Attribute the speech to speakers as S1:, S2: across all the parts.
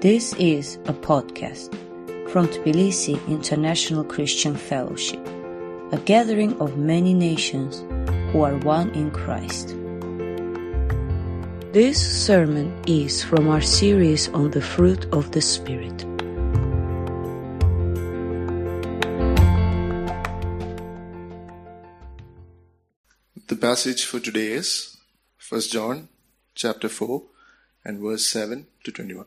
S1: This is a podcast from Tbilisi International Christian Fellowship, a gathering of many nations who are one in Christ. This sermon is from our series on the fruit of the Spirit.
S2: The passage for today is 1 John chapter 4 and verse 7 to 21.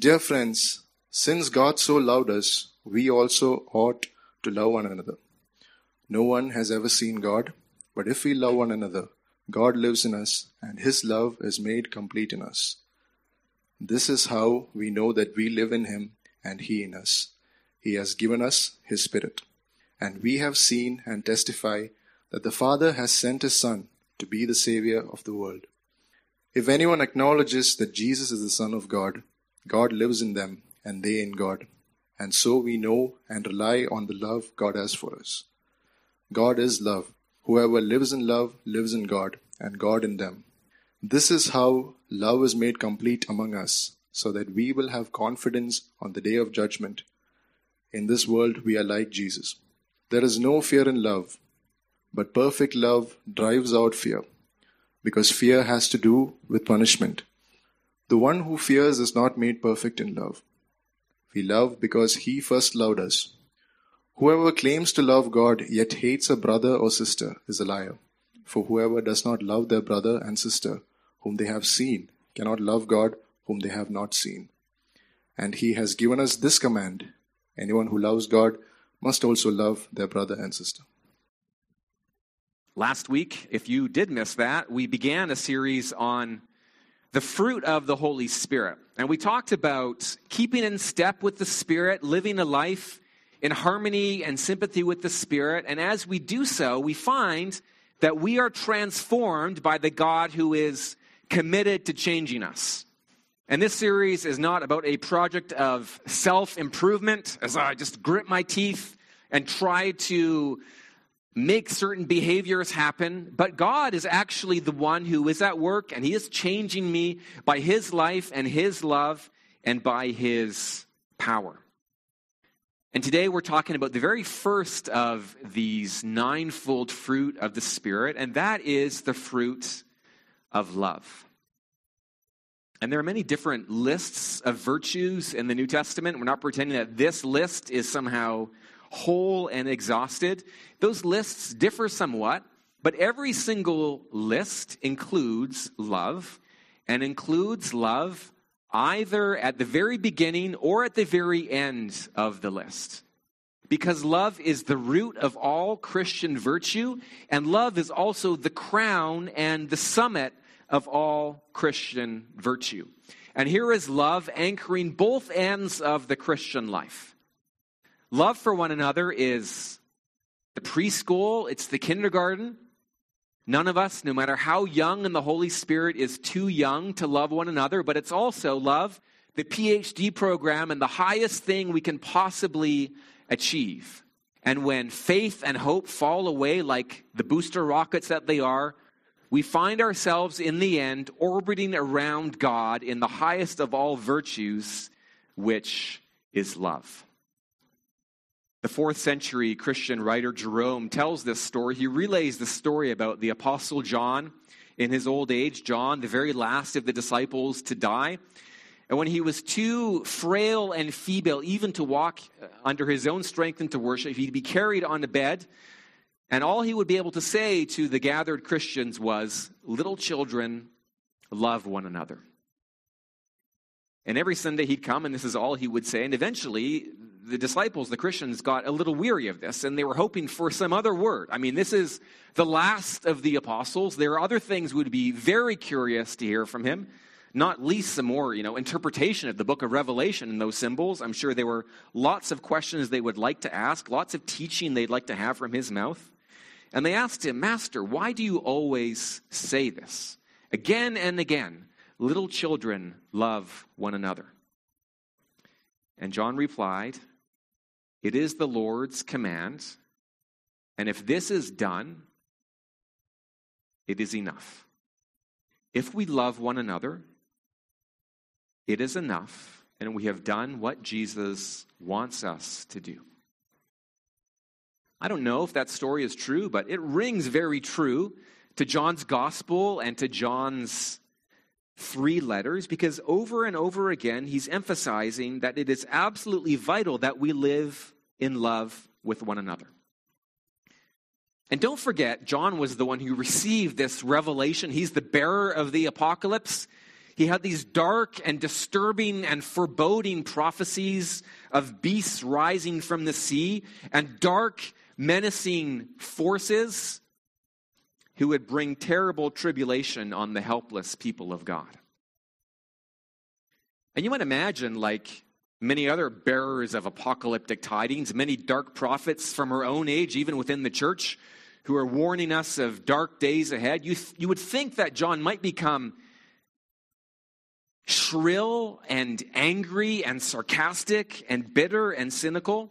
S2: Dear friends, since God so loved us, we also ought to love one another. No one has ever seen God, but if we love one another, God lives in us, and his love is made complete in us. This is how we know that we live in him and he in us. He has given us his Spirit. And we have seen and testify that the Father has sent his Son to be the Savior of the world. If anyone acknowledges that Jesus is the Son of God, God lives in them and they in God. And so we know and rely on the love God has for us. God is love. Whoever lives in love lives in God and God in them. This is how love is made complete among us, so that we will have confidence on the day of judgment. In this world, we are like Jesus. There is no fear in love, but perfect love drives out fear, because fear has to do with punishment. The one who fears is not made perfect in love. We love because he first loved us. Whoever claims to love God yet hates a brother or sister is a liar. For whoever does not love their brother and sister whom they have seen cannot love God whom they have not seen. And he has given us this command anyone who loves God must also love their brother and sister.
S3: Last week, if you did miss that, we began a series on the fruit of the Holy Spirit. And we talked about keeping in step with the Spirit, living a life in harmony and sympathy with the Spirit. And as we do so, we find that we are transformed by the God who is committed to changing us. And this series is not about a project of self improvement as I just grit my teeth and try to make certain behaviors happen, but God is actually the one who is at work and He is changing me by His life and His love and by His power. And today we're talking about the very first of these ninefold fruit of the Spirit, and that is the fruit of love. And there are many different lists of virtues in the New Testament. We're not pretending that this list is somehow whole and exhausted. Those lists differ somewhat, but every single list includes love and includes love either at the very beginning or at the very end of the list. Because love is the root of all Christian virtue, and love is also the crown and the summit of all Christian virtue. And here is love anchoring both ends of the Christian life. Love for one another is the preschool, it's the kindergarten. None of us, no matter how young in the Holy Spirit, is too young to love one another, but it's also love, the PhD program, and the highest thing we can possibly achieve. And when faith and hope fall away, like the booster rockets that they are, we find ourselves in the end orbiting around God in the highest of all virtues, which is love. The fourth century Christian writer Jerome tells this story. He relays the story about the Apostle John in his old age, John, the very last of the disciples to die. And when he was too frail and feeble even to walk uh, under his own strength and to worship, he'd be carried on a bed. And all he would be able to say to the gathered Christians was, Little children, love one another. And every Sunday he'd come, and this is all he would say. And eventually, the disciples, the Christians, got a little weary of this and they were hoping for some other word. I mean, this is the last of the apostles. There are other things we would be very curious to hear from him. not least some more, you know, interpretation of the book of Revelation and those symbols. I'm sure there were lots of questions they would like to ask, lots of teaching they'd like to have from his mouth. And they asked him, Master, why do you always say this? Again and again, little children love one another. And John replied, It is the Lord's command, and if this is done, it is enough. If we love one another, it is enough, and we have done what Jesus wants us to do. I don't know if that story is true, but it rings very true to John's gospel and to John's three letters because over and over again he's emphasizing that it is absolutely vital that we live in love with one another. And don't forget, John was the one who received this revelation. He's the bearer of the apocalypse. He had these dark and disturbing and foreboding prophecies of beasts rising from the sea and dark, menacing forces who would bring terrible tribulation on the helpless people of God. And you might imagine, like many other bearers of apocalyptic tidings, many dark prophets from our own age, even within the church, who are warning us of dark days ahead, you, th- you would think that John might become shrill and angry and sarcastic and bitter and cynical.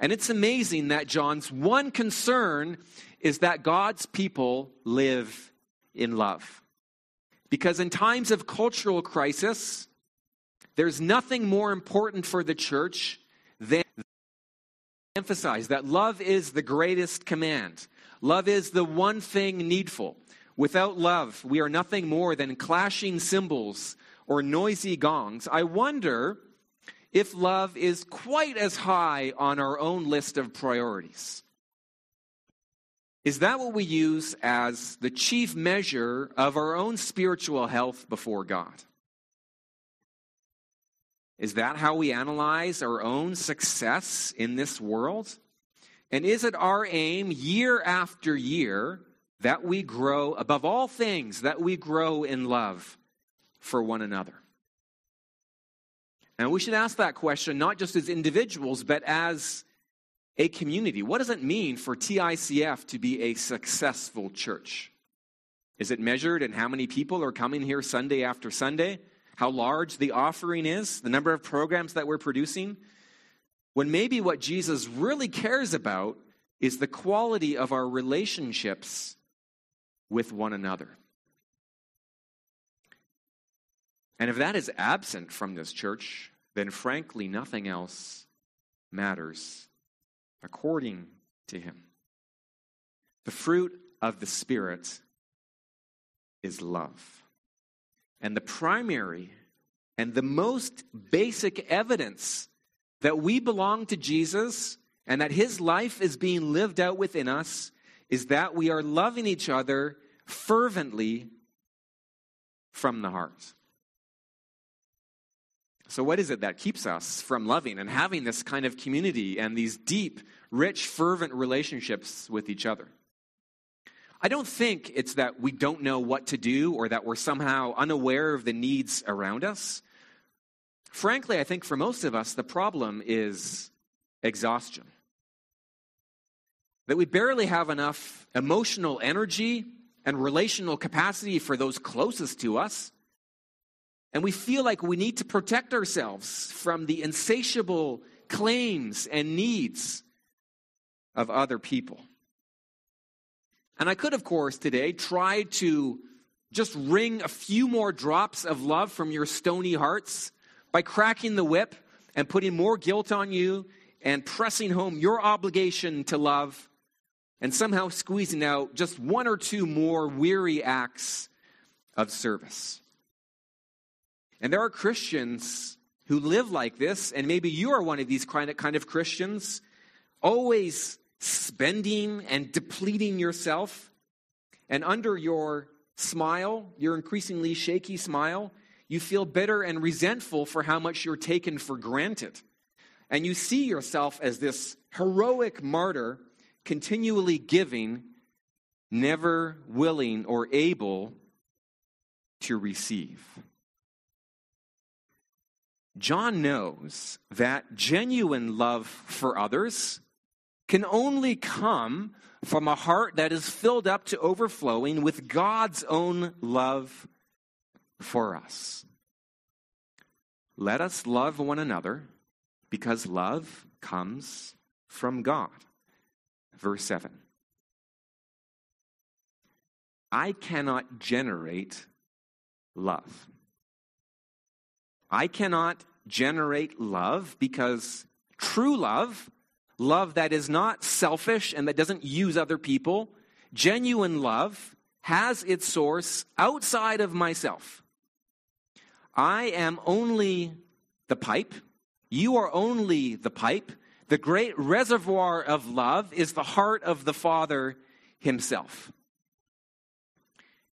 S3: And it's amazing that John's one concern is that God's people live in love. Because in times of cultural crisis, there's nothing more important for the church than emphasize that love is the greatest command. Love is the one thing needful. Without love, we are nothing more than clashing cymbals or noisy gongs. I wonder if love is quite as high on our own list of priorities. Is that what we use as the chief measure of our own spiritual health before God? Is that how we analyze our own success in this world? And is it our aim year after year that we grow, above all things, that we grow in love for one another? And we should ask that question not just as individuals, but as a community. What does it mean for TICF to be a successful church? Is it measured in how many people are coming here Sunday after Sunday? How large the offering is? The number of programs that we're producing? When maybe what Jesus really cares about is the quality of our relationships with one another. And if that is absent from this church, then frankly, nothing else matters according to him. The fruit of the Spirit is love. And the primary and the most basic evidence that we belong to Jesus and that his life is being lived out within us is that we are loving each other fervently from the heart. So, what is it that keeps us from loving and having this kind of community and these deep, rich, fervent relationships with each other? I don't think it's that we don't know what to do or that we're somehow unaware of the needs around us. Frankly, I think for most of us, the problem is exhaustion. That we barely have enough emotional energy and relational capacity for those closest to us and we feel like we need to protect ourselves from the insatiable claims and needs of other people. And I could, of course, today try to just wring a few more drops of love from your stony hearts by cracking the whip and putting more guilt on you and pressing home your obligation to love and somehow squeezing out just one or two more weary acts of service. And there are Christians who live like this, and maybe you are one of these kind of Christians, always spending and depleting yourself. And under your smile, your increasingly shaky smile, you feel bitter and resentful for how much you're taken for granted. And you see yourself as this heroic martyr, continually giving, never willing or able to receive. John knows that genuine love for others can only come from a heart that is filled up to overflowing with God's own love for us. Let us love one another because love comes from God. Verse 7. I cannot generate love. I cannot generate love because true love, love that is not selfish and that doesn't use other people, genuine love has its source outside of myself. I am only the pipe. You are only the pipe. The great reservoir of love is the heart of the Father Himself.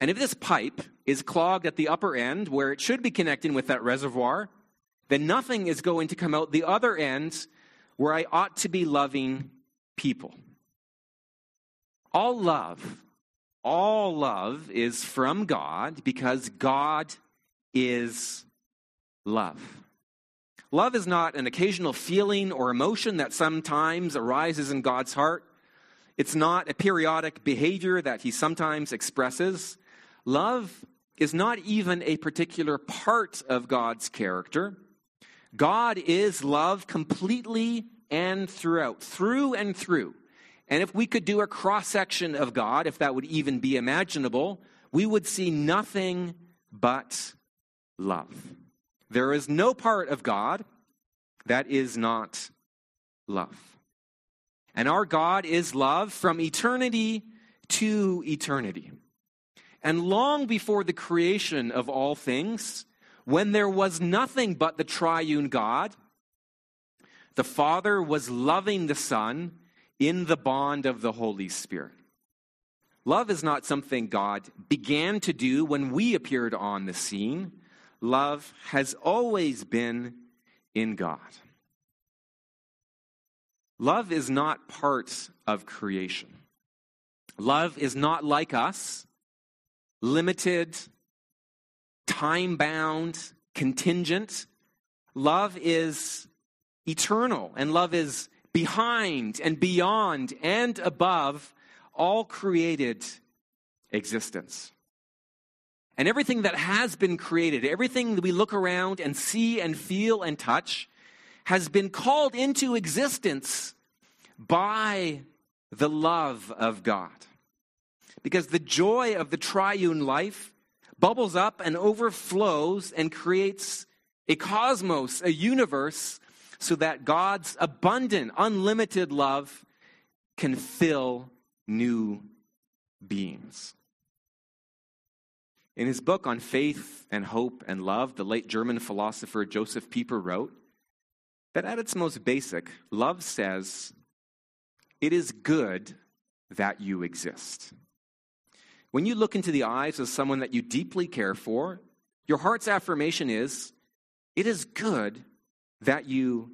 S3: And if this pipe is clogged at the upper end, where it should be connecting with that reservoir, then nothing is going to come out the other end where I ought to be loving people. All love, all love is from God because God is love. Love is not an occasional feeling or emotion that sometimes arises in God's heart. It's not a periodic behavior that he sometimes expresses. Love is not even a particular part of God's character. God is love completely and throughout, through and through. And if we could do a cross section of God, if that would even be imaginable, we would see nothing but love. There is no part of God that is not love. And our God is love from eternity to eternity. And long before the creation of all things, when there was nothing but the triune God, the Father was loving the Son in the bond of the Holy Spirit. Love is not something God began to do when we appeared on the scene. Love has always been in God. Love is not part of creation. Love is not like us limited, time bound, contingent. Love is eternal, and love is behind and beyond and above all created existence. And everything that has been created, everything that we look around and see and feel and touch, has been called into existence by the love of God because the joy of the triune life bubbles up and overflows and creates a cosmos, a universe, so that God's abundant, unlimited love can fill new beings. In his book on faith and hope and love, the late German philosopher Josef Pieper wrote that at its most basic, love says, It is good that you exist. When you look into the eyes of someone that you deeply care for, your heart's affirmation is, It is good that you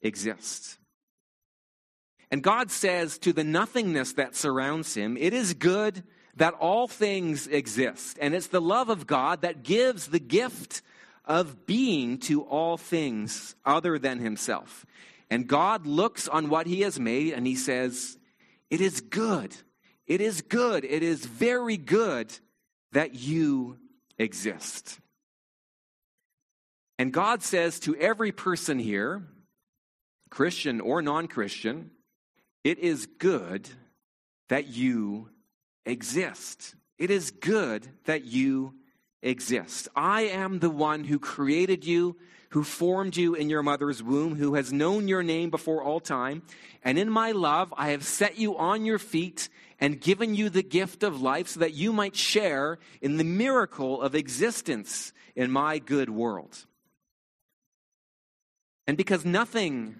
S3: exist. And God says to the nothingness that surrounds him, It is good that all things exist. And it's the love of God that gives the gift of being to all things other than himself. And God looks on what he has made and he says, It is good it is good, it is very good that you exist. And God says to every person here, Christian or non Christian, it is good that you exist. It is good that you exist. I am the one who created you, who formed you in your mother's womb, who has known your name before all time. And in my love, I have set you on your feet and given you the gift of life so that you might share in the miracle of existence in my good world. And because nothing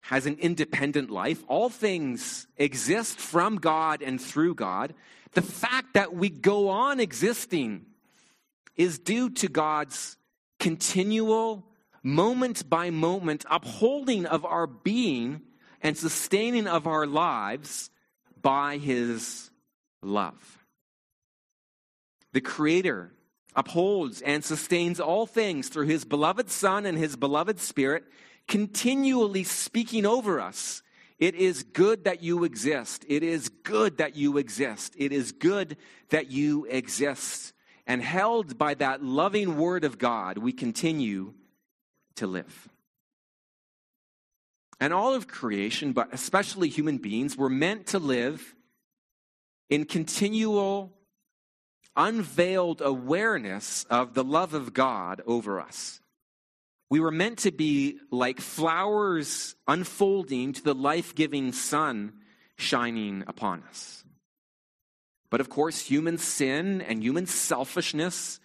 S3: has an independent life, all things exist from God and through God, the fact that we go on existing is due to God's continual, moment by moment upholding of our being and sustaining of our lives by his love. The Creator upholds and sustains all things through his beloved Son and his beloved Spirit, continually speaking over us. It is good that you exist. It is good that you exist. It is good that you exist. And held by that loving word of God, we continue to live. And all of creation, but especially human beings, were meant to live in continual unveiled awareness of the love of God over us. We were meant to be like flowers unfolding to the life giving sun shining upon us. But of course, human sin and human selfishness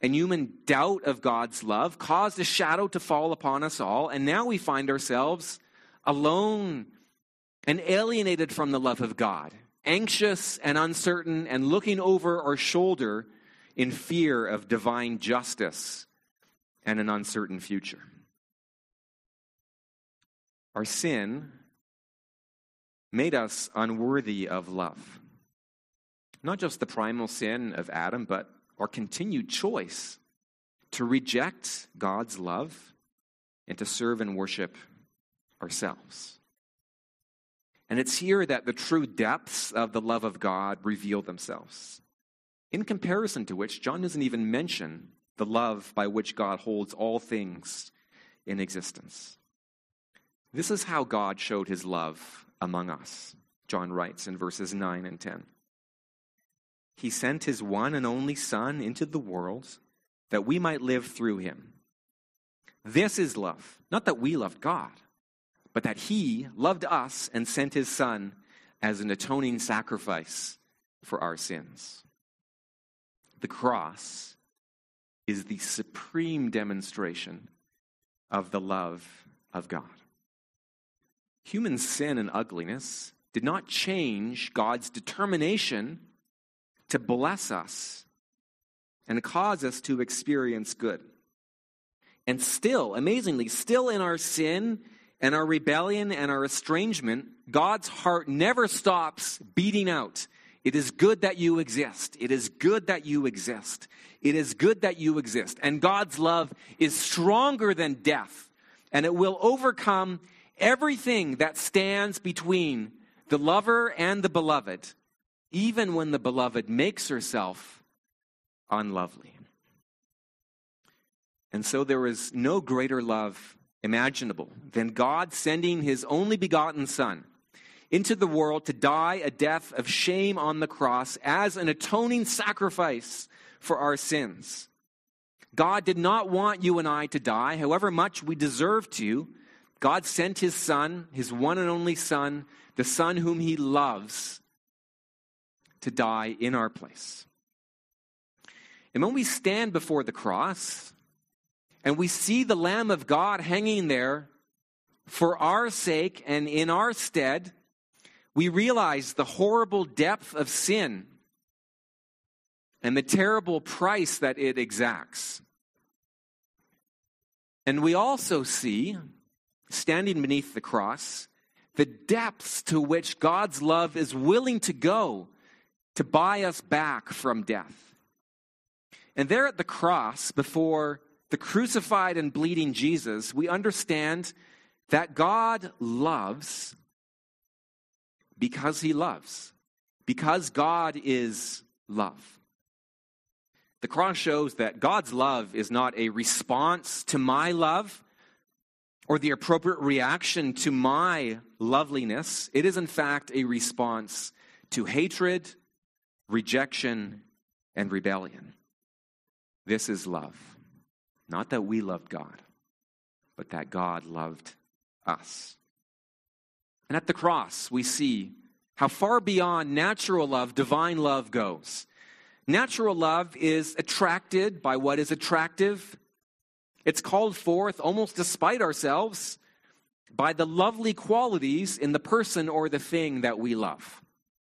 S3: and human doubt of God's love caused a shadow to fall upon us all, and now we find ourselves alone and alienated from the love of God anxious and uncertain and looking over our shoulder in fear of divine justice and an uncertain future. Our sin made us unworthy of love. Not just the primal sin of Adam, but our continued choice to reject God's love and to serve and worship ourselves. And it's here that the true depths of the love of God reveal themselves. In comparison to which, John doesn't even mention the love by which God holds all things in existence. This is how God showed his love among us, John writes in verses 9 and 10. He sent his one and only Son into the world that we might live through him. This is love, not that we loved God but that he loved us and sent his son as an atoning sacrifice for our sins. The cross is the supreme demonstration of the love of God. Human sin and ugliness did not change God's determination to bless us and cause us to experience good. And still, amazingly, still in our sin and our rebellion and our estrangement, God's heart never stops beating out. It is good that you exist. It is good that you exist. It is good that you exist. And God's love is stronger than death, and it will overcome everything that stands between the lover and the beloved, even when the beloved makes herself unlovely. And so there is no greater love imaginable than God sending his only begotten Son into the world to die a death of shame on the cross as an atoning sacrifice for our sins. God did not want you and I to die, however much we deserve to. God sent his Son, his one and only Son, the Son whom he loves, to die in our place. And when we stand before the cross, and we see the Lamb of God hanging there for our sake and in our stead, we realize the horrible depth of sin and the terrible price that it exacts. And we also see, standing beneath the cross, the depths to which God's love is willing to go to buy us back from death. And there at the cross, before the crucified and bleeding Jesus, we understand that God loves because he loves, because God is love. The cross shows that God's love is not a response to my love or the appropriate reaction to my loveliness. It is, in fact, a response to hatred, rejection, and rebellion. This is love. Not that we loved God, but that God loved us. And at the cross, we see how far beyond natural love divine love goes. Natural love is attracted by what is attractive. It's called forth almost despite ourselves by the lovely qualities in the person or the thing that we love.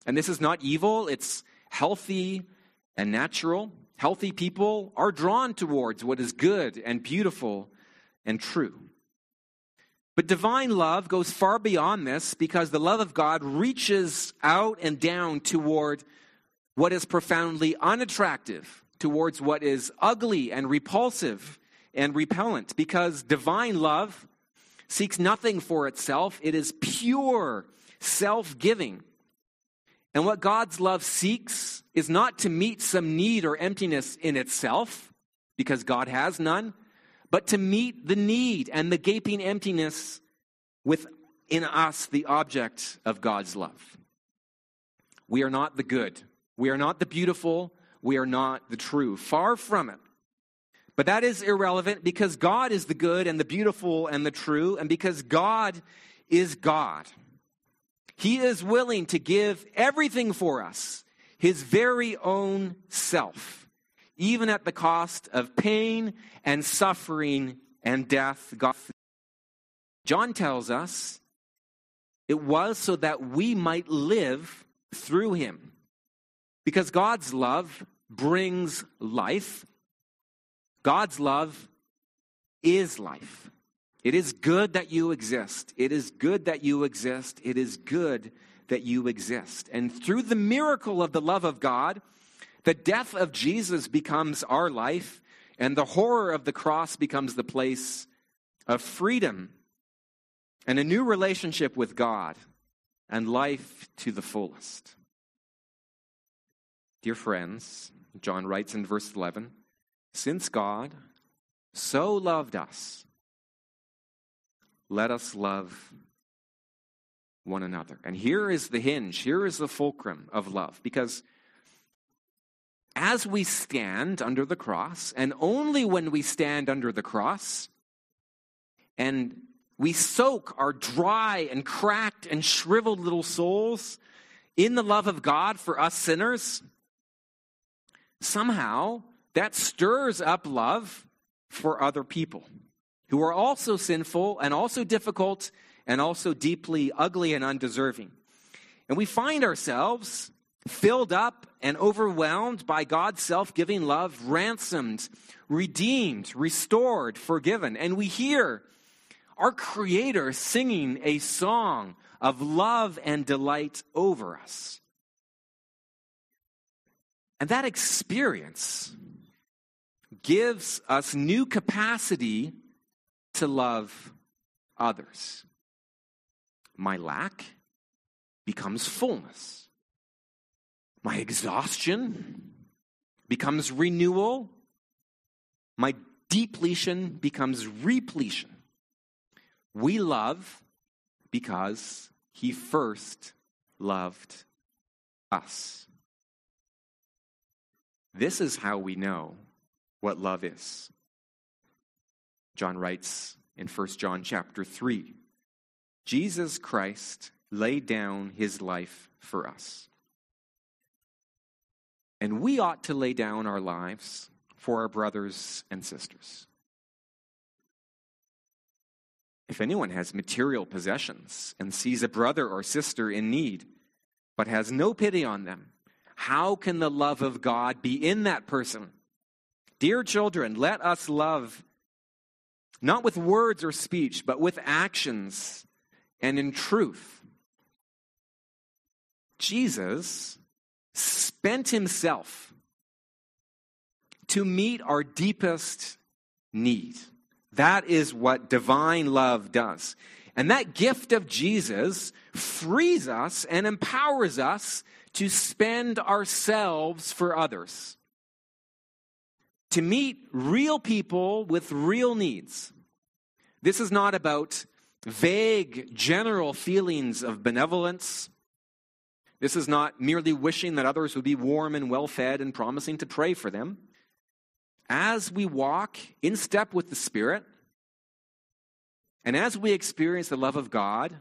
S3: And this is not evil, it's healthy and natural. Healthy people are drawn towards what is good and beautiful and true. But divine love goes far beyond this because the love of God reaches out and down toward what is profoundly unattractive towards what is ugly and repulsive and repellent because divine love seeks nothing for itself. It is pure self giving. And what God's love seeks is not to meet some need or emptiness in itself, because God has none, but to meet the need and the gaping emptiness within us, the object of God's love. We are not the good. We are not the beautiful. We are not the true. Far from it. But that is irrelevant because God is the good and the beautiful and the true, and because God is God. He is willing to give everything for us, his very own self, even at the cost of pain and suffering and death. John tells us it was so that we might live through him. Because God's love brings life, God's love is life. It is good that you exist. It is good that you exist. It is good that you exist. And through the miracle of the love of God, the death of Jesus becomes our life, and the horror of the cross becomes the place of freedom and a new relationship with God and life to the fullest. Dear friends, John writes in verse 11 Since God so loved us, let us love one another. And here is the hinge, here is the fulcrum of love, because as we stand under the cross, and only when we stand under the cross, and we soak our dry and cracked and shriveled little souls in the love of God for us sinners, somehow that stirs up love for other people who are also sinful and also difficult and also deeply ugly and undeserving. And we find ourselves filled up and overwhelmed by God's self giving love, ransomed, redeemed, restored, forgiven. And we hear our Creator singing a song of love and delight over us. And that experience gives us new capacity to love others. My lack becomes fullness. My exhaustion becomes renewal. My depletion becomes repletion. We love because he first loved us. This is how we know what love is. John writes in 1 John chapter 3 Jesus Christ laid down his life for us. And we ought to lay down our lives for our brothers and sisters. If anyone has material possessions and sees a brother or sister in need, but has no pity on them, how can the love of God be in that person? Dear children, let us love not with words or speech, but with actions and in truth. Jesus spent himself to meet our deepest need. That is what divine love does. And that gift of Jesus frees us and empowers us to spend ourselves for others to meet real people with real needs. This is not about vague, general feelings of benevolence. This is not merely wishing that others would be warm and well fed and promising to pray for them. As we walk in step with the Spirit, and as we experience the love of God,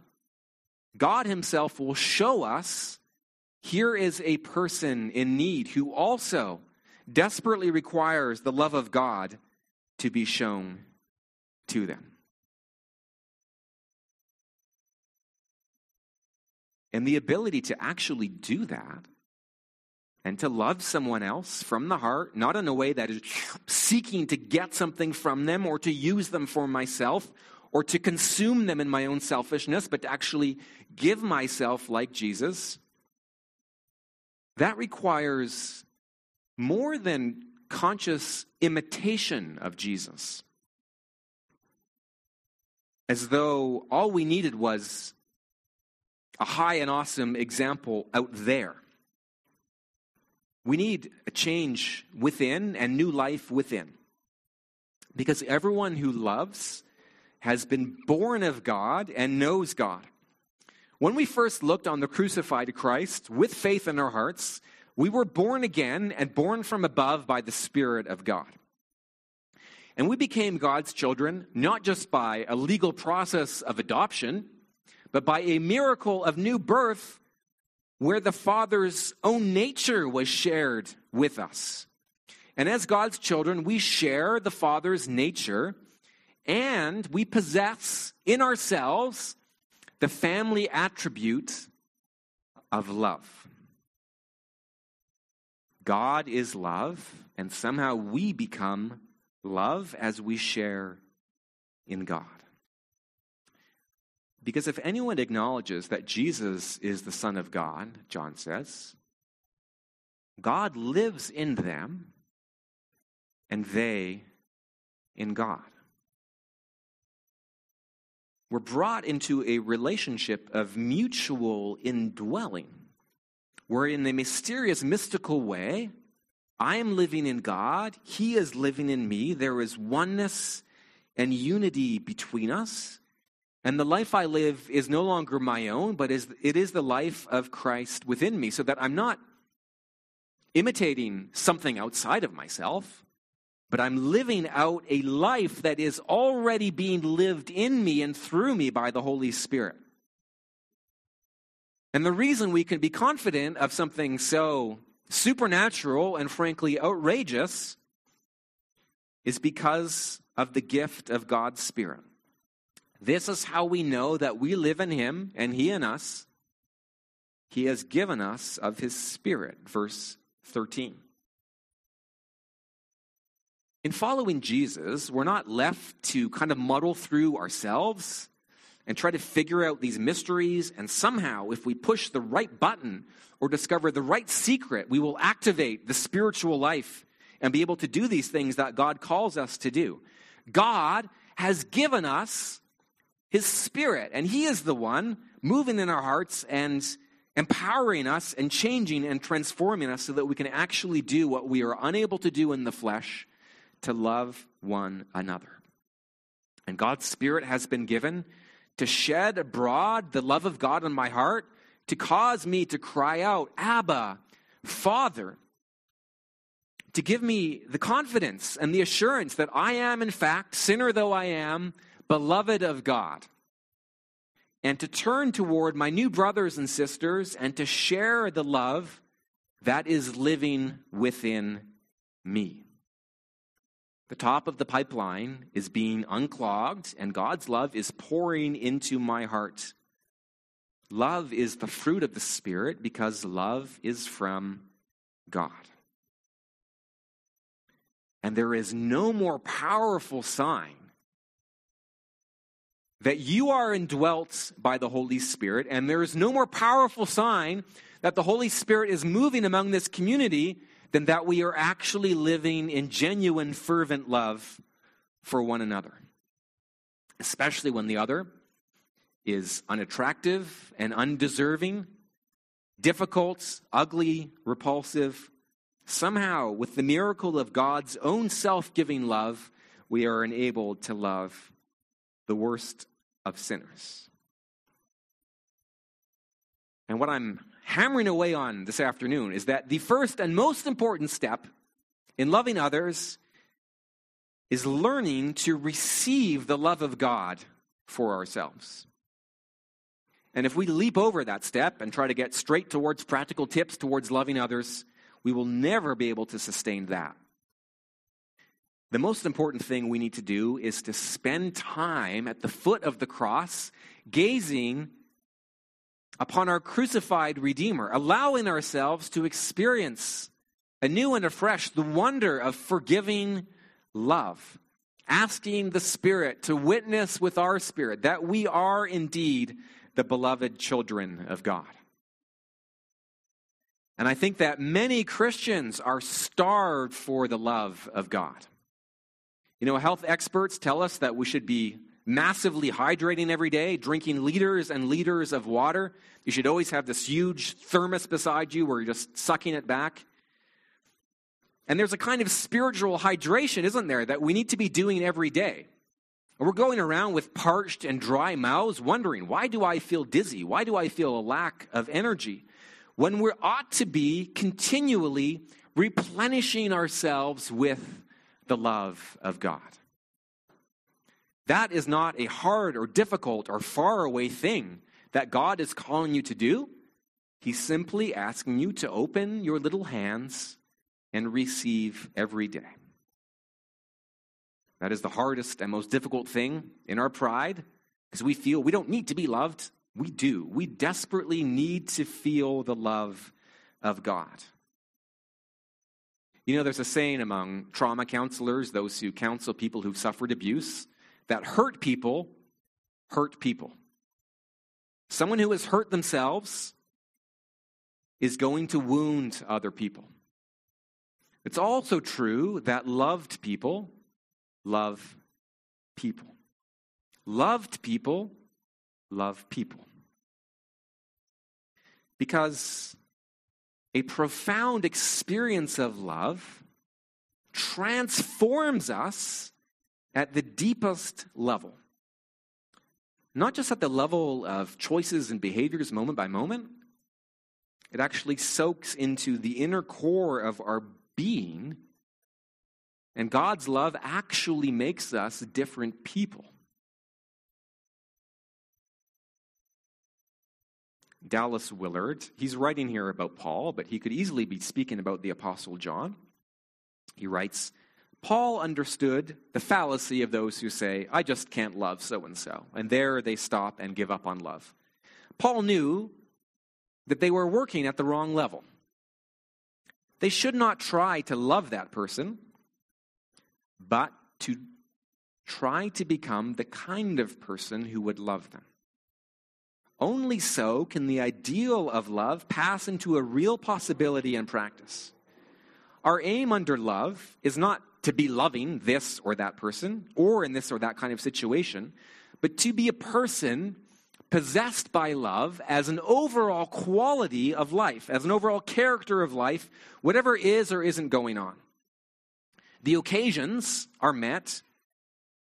S3: God Himself will show us here is a person in need who also desperately requires the love of God to be shown to them. And the ability to actually do that and to love someone else from the heart, not in a way that is seeking to get something from them or to use them for myself or to consume them in my own selfishness, but to actually give myself like Jesus, that requires more than conscious imitation of Jesus. As though all we needed was a high and awesome example out there. We need a change within and new life within. Because everyone who loves has been born of God and knows God. When we first looked on the crucified Christ with faith in our hearts, we were born again and born from above by the Spirit of God. And we became God's children not just by a legal process of adoption, but by a miracle of new birth where the Father's own nature was shared with us. And as God's children, we share the Father's nature and we possess in ourselves the family attribute of love. God is love, and somehow we become love as we share in God. Because if anyone acknowledges that Jesus is the Son of God, John says, God lives in them and they in God. We're brought into a relationship of mutual indwelling, where in a mysterious, mystical way, I am living in God, He is living in me. There is oneness and unity between us. And the life I live is no longer my own, but is, it is the life of Christ within me, so that I'm not imitating something outside of myself, but I'm living out a life that is already being lived in me and through me by the Holy Spirit. And the reason we can be confident of something so supernatural and frankly outrageous is because of the gift of God's Spirit. This is how we know that we live in Him and He in us. He has given us of His Spirit. Verse 13. In following Jesus, we're not left to kind of muddle through ourselves and try to figure out these mysteries. And somehow, if we push the right button or discover the right secret, we will activate the spiritual life and be able to do these things that God calls us to do. God has given us his Spirit. And He is the one moving in our hearts and empowering us and changing and transforming us so that we can actually do what we are unable to do in the flesh to love one another. And God's Spirit has been given to shed abroad the love of God in my heart, to cause me to cry out, Abba, Father, to give me the confidence and the assurance that I am, in fact, sinner though I am, beloved of God, and to turn toward my new brothers and sisters and to share the love that is living within me. The top of the pipeline is being unclogged, and God's love is pouring into my heart. Love is the fruit of the Spirit because love is from God. And there is no more powerful sign that you are indwelt by the Holy Spirit, and there is no more powerful sign that the Holy Spirit is moving among this community than that we are actually living in genuine, fervent love for one another. Especially when the other is unattractive and undeserving, difficult, ugly, repulsive. Somehow, with the miracle of God's own self giving love, we are enabled to love the worst of sinners. And what I'm hammering away on this afternoon is that the first and most important step in loving others is learning to receive the love of God for ourselves. And if we leap over that step and try to get straight towards practical tips towards loving others, we will never be able to sustain that. The most important thing we need to do is to spend time at the foot of the cross, gazing upon our crucified Redeemer, allowing ourselves to experience anew and afresh the wonder of forgiving love, asking the Spirit to witness with our spirit that we are indeed the beloved children of God. And I think that many Christians are starved for the love of God. You know, health experts tell us that we should be massively hydrating every day, drinking liters and liters of water. You should always have this huge thermos beside you where you're just sucking it back. And there's a kind of spiritual hydration, isn't there, that we need to be doing every day. We're going around with parched and dry mouths, wondering, why do I feel dizzy? Why do I feel a lack of energy? When we ought to be continually replenishing ourselves with the love of God. That is not a hard or difficult or far away thing that God is calling you to do. He's simply asking you to open your little hands and receive every day. That is the hardest and most difficult thing in our pride because we feel we don't need to be loved. We do. We desperately need to feel the love of God. You know, there's a saying among trauma counselors, those who counsel people who've suffered abuse, that hurt people hurt people. Someone who has hurt themselves is going to wound other people. It's also true that loved people love people. Loved people love people. Because a profound experience of love transforms us at the deepest level. Not just at the level of choices and behaviors moment by moment, it actually soaks into the inner core of our being. And God's love actually makes us different people. Dallas Willard, he's writing here about Paul, but he could easily be speaking about the Apostle John. He writes, Paul understood the fallacy of those who say, I just can't love so and so. And there they stop and give up on love. Paul knew that they were working at the wrong level. They should not try to love that person, but to try to become the kind of person who would love them. Only so can the ideal of love pass into a real possibility and practice. Our aim under love is not to be loving this or that person or in this or that kind of situation, but to be a person possessed by love as an overall quality of life, as an overall character of life, whatever is or isn't going on. The occasions are met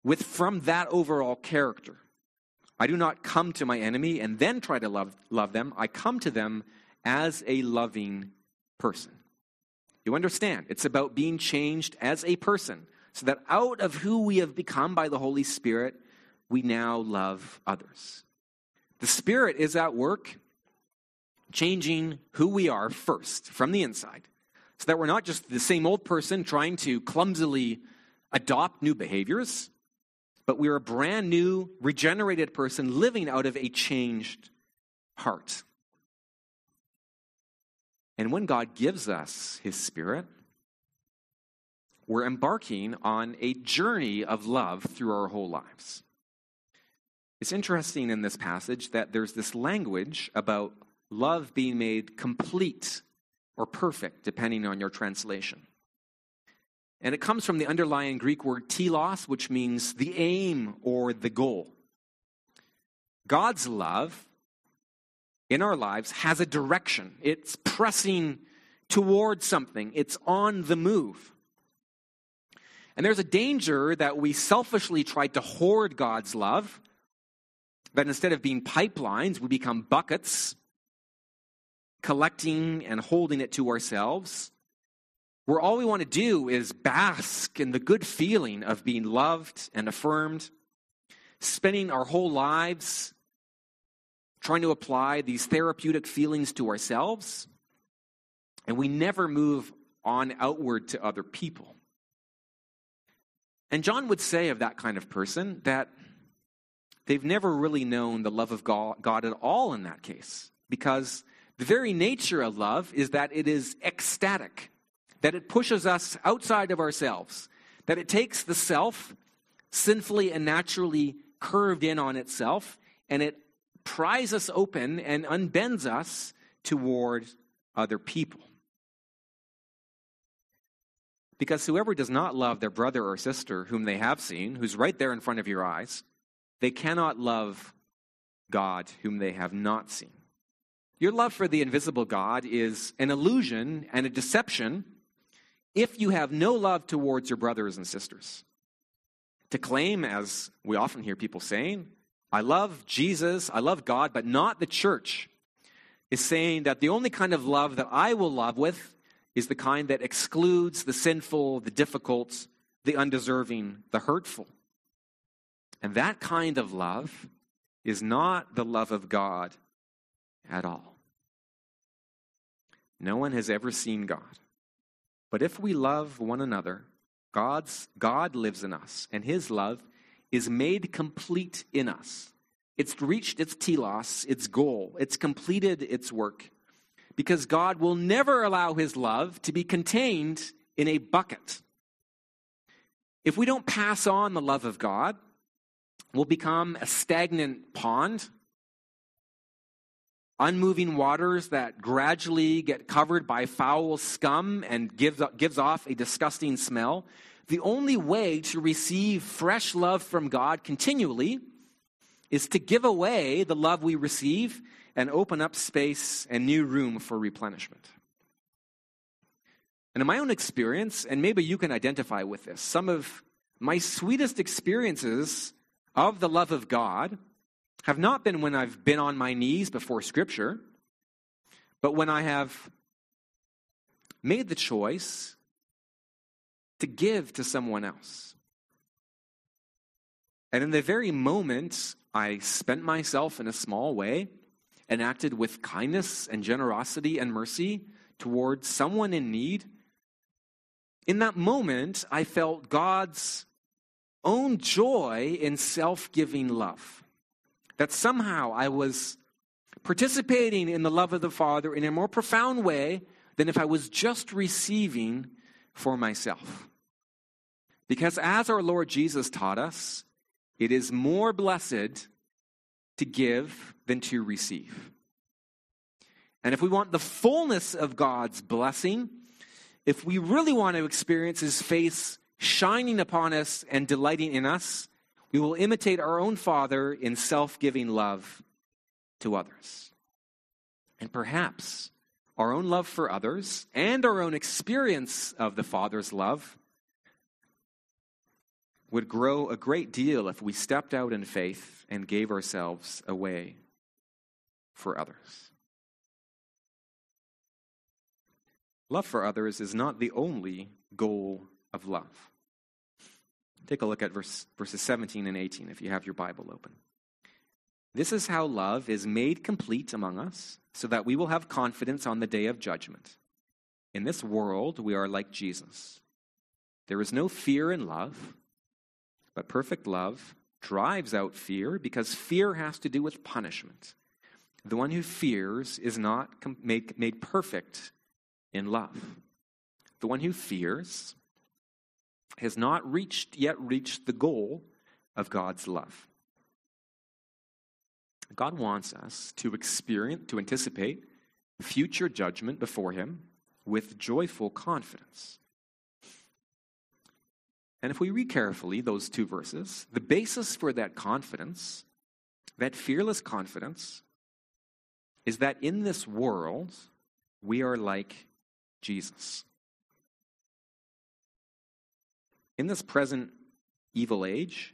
S3: with from that overall character. I do not come to my enemy and then try to love, love them. I come to them as a loving person. You understand? It's about being changed as a person so that out of who we have become by the Holy Spirit, we now love others. The Spirit is at work changing who we are first from the inside so that we're not just the same old person trying to clumsily adopt new behaviors but we're a brand new, regenerated person living out of a changed heart. And when God gives us His Spirit, we're embarking on a journey of love through our whole lives. It's interesting in this passage that there's this language about love being made complete or perfect, depending on your translation. And it comes from the underlying Greek word telos, which means the aim or the goal. God's love in our lives has a direction, it's pressing towards something, it's on the move. And there's a danger that we selfishly try to hoard God's love, that instead of being pipelines, we become buckets, collecting and holding it to ourselves where all we want to do is bask in the good feeling of being loved and affirmed, spending our whole lives trying to apply these therapeutic feelings to ourselves, and we never move on outward to other people. And John would say of that kind of person that they've never really known the love of God at all in that case, because the very nature of love is that it is ecstatic that it pushes us outside of ourselves, that it takes the self, sinfully and naturally curved in on itself, and it pries us open and unbends us toward other people. Because whoever does not love their brother or sister whom they have seen, who's right there in front of your eyes, they cannot love God whom they have not seen. Your love for the invisible God is an illusion and a deception if you have no love towards your brothers and sisters. To claim, as we often hear people saying, I love Jesus, I love God, but not the church, is saying that the only kind of love that I will love with is the kind that excludes the sinful, the difficult, the undeserving, the hurtful. And that kind of love is not the love of God at all. No one has ever seen God. But if we love one another, God's, God lives in us, and his love is made complete in us. It's reached its telos, its goal, it's completed its work. Because God will never allow his love to be contained in a bucket. If we don't pass on the love of God, we'll become a stagnant pond, unmoving waters that gradually get covered by foul scum and gives, gives off a disgusting smell. The only way to receive fresh love from God continually is to give away the love we receive and open up space and new room for replenishment. And in my own experience, and maybe you can identify with this, some of my sweetest experiences of the love of God have not been when I've been on my knees before Scripture, but when I have made the choice to give to someone else. And in the very moment I spent myself in a small way and acted with kindness and generosity and mercy towards someone in need, in that moment, I felt God's own joy in self giving love. That somehow I was participating in the love of the Father in a more profound way than if I was just receiving for myself. Because as our Lord Jesus taught us, it is more blessed to give than to receive. And if we want the fullness of God's blessing, if we really want to experience His face shining upon us and delighting in us, we will imitate our own Father in self giving love to others. And perhaps our own love for others and our own experience of the Father's love would grow a great deal if we stepped out in faith and gave ourselves away for others. Love for others is not the only goal of love. Take a look at verse, verses 17 and 18 if you have your Bible open. This is how love is made complete among us, so that we will have confidence on the day of judgment. In this world, we are like Jesus. There is no fear in love but perfect love drives out fear because fear has to do with punishment. The one who fears is not made, made perfect in love. The one who fears has not reached yet reached the goal of God's love. God wants us to experience, to anticipate future judgment before Him with joyful confidence. And if we read carefully those two verses, the basis for that confidence, that fearless confidence, is that in this world, we are like Jesus. In this present evil age,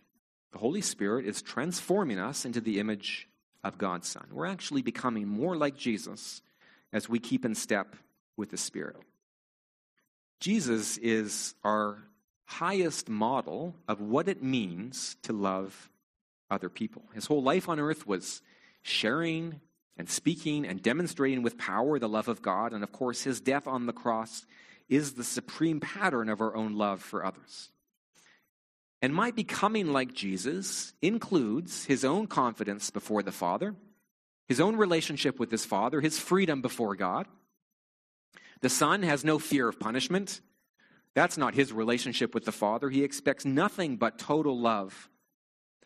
S3: the Holy Spirit is transforming us into the image of God's Son. We're actually becoming more like Jesus as we keep in step with the Spirit. Jesus is our highest model of what it means to love other people. His whole life on earth was sharing and speaking and demonstrating with power the love of God. And of course, his death on the cross is the supreme pattern of our own love for others. And my becoming like Jesus includes his own confidence before the Father, his own relationship with his Father, his freedom before God. The Son has no fear of punishment. That's not his relationship with the Father. He expects nothing but total love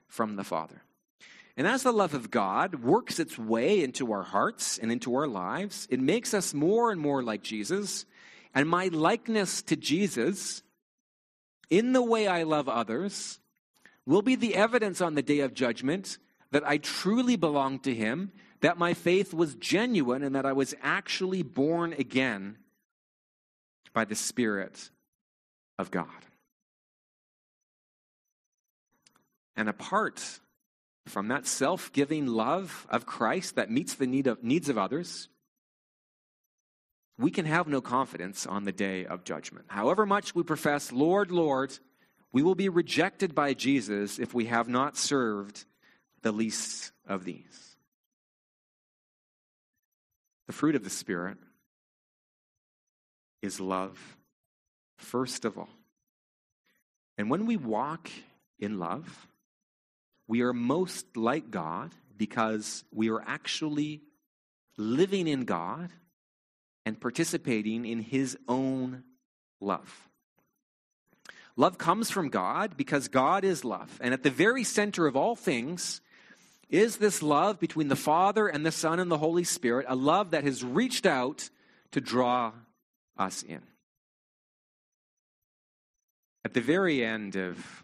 S3: from the Father. And as the love of God works its way into our hearts and into our lives, it makes us more and more like Jesus. And my likeness to Jesus, in the way I love others, will be the evidence on the day of judgment that I truly belong to Him, that my faith was genuine, and that I was actually born again by the Spirit of God. And apart from that self giving love of Christ that meets the need of, needs of others, we can have no confidence on the day of judgment. However much we profess, Lord, Lord, we will be rejected by Jesus if we have not served the least of these. The fruit of the Spirit is love, first of all. And when we walk in love, we are most like God because we are actually living in God and participating in His own love. Love comes from God because God is love. And at the very center of all things is this love between the Father and the Son and the Holy Spirit, a love that has reached out to draw us in. At the very end of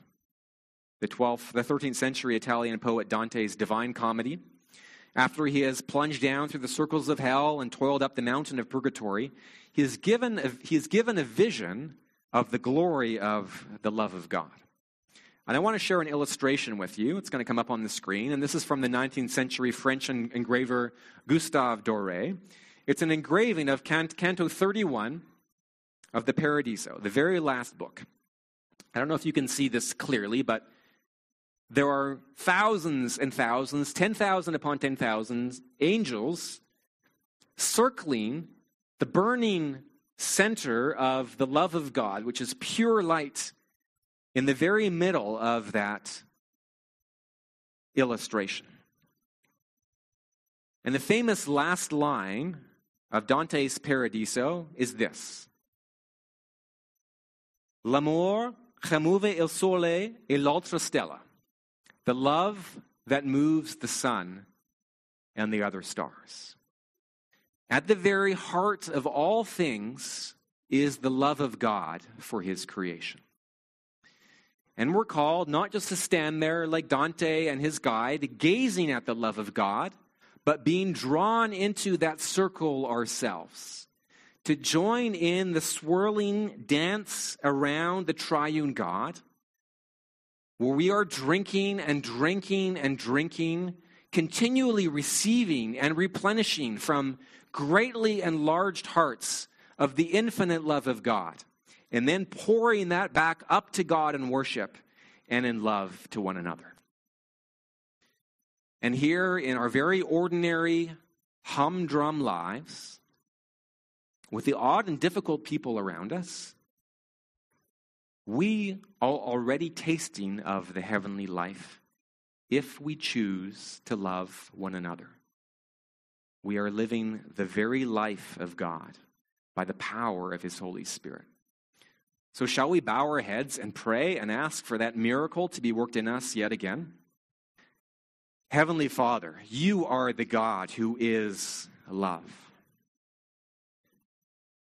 S3: the 12th, the 13th century Italian poet Dante's Divine Comedy. After he has plunged down through the circles of hell and toiled up the mountain of purgatory, he is given a, he is given a vision of the glory of the love of God. And I want to share an illustration with you. It's going to come up on the screen. And this is from the 19th century French engraver Gustave Doré. It's an engraving of Canto 31 of the Paradiso, the very last book. I don't know if you can see this clearly, but there are thousands and thousands, 10,000 upon 10,000 angels circling the burning center of the love of God, which is pure light, in the very middle of that illustration. And the famous last line of Dante's Paradiso is this L'amor che muove il sole e l'altra stella the love that moves the sun and the other stars. At the very heart of all things is the love of God for his creation. And we're called not just to stand there like Dante and his guide, gazing at the love of God, but being drawn into that circle ourselves, to join in the swirling dance around the triune God where we are drinking and drinking and drinking, continually receiving and replenishing from greatly enlarged hearts of the infinite love of God, and then pouring that back up to God in worship and in love to one another. And here in our very ordinary, humdrum lives, with the odd and difficult people around us, we are already tasting of the heavenly life if we choose to love one another. We are living the very life of God by the power of His Holy Spirit. So, shall we bow our heads and pray and ask for that miracle to be worked in us yet again? Heavenly Father, you are the God who is love.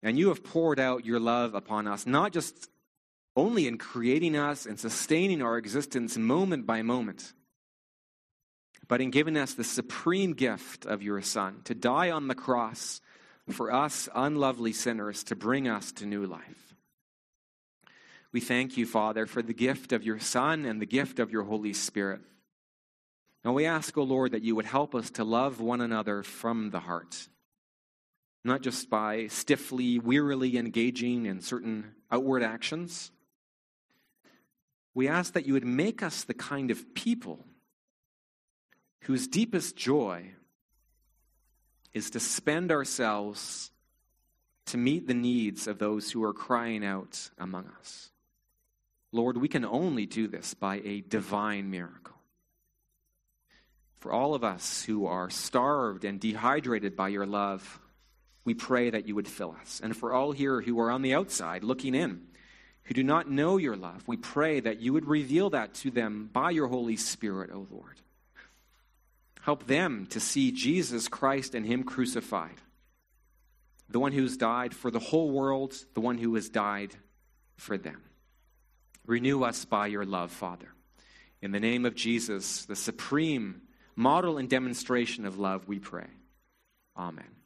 S3: And you have poured out your love upon us, not just only in creating us and sustaining our existence moment by moment, but in giving us the supreme gift of your Son to die on the cross for us unlovely sinners to bring us to new life. We thank you, Father, for the gift of your Son and the gift of your Holy Spirit. And we ask, O oh Lord, that you would help us to love one another from the heart, not just by stiffly, wearily engaging in certain outward actions we ask that you would make us the kind of people whose deepest joy is to spend ourselves to meet the needs of those who are crying out among us. Lord, we can only do this by a divine miracle. For all of us who are starved and dehydrated by your love, we pray that you would fill us. And for all here who are on the outside looking in, who do not know your love. We pray that you would reveal that to them by your Holy Spirit, O Lord. Help them to see Jesus Christ and Him crucified, the one who's died for the whole world, the one who has died for them. Renew us by your love, Father. In the name of Jesus, the supreme model and demonstration of love, we pray. Amen.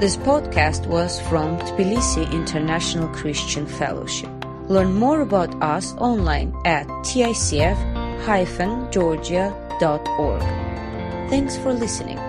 S1: This podcast was from Tbilisi International Christian Fellowship. Learn more about us online at ticf-georgia.org. Thanks for listening.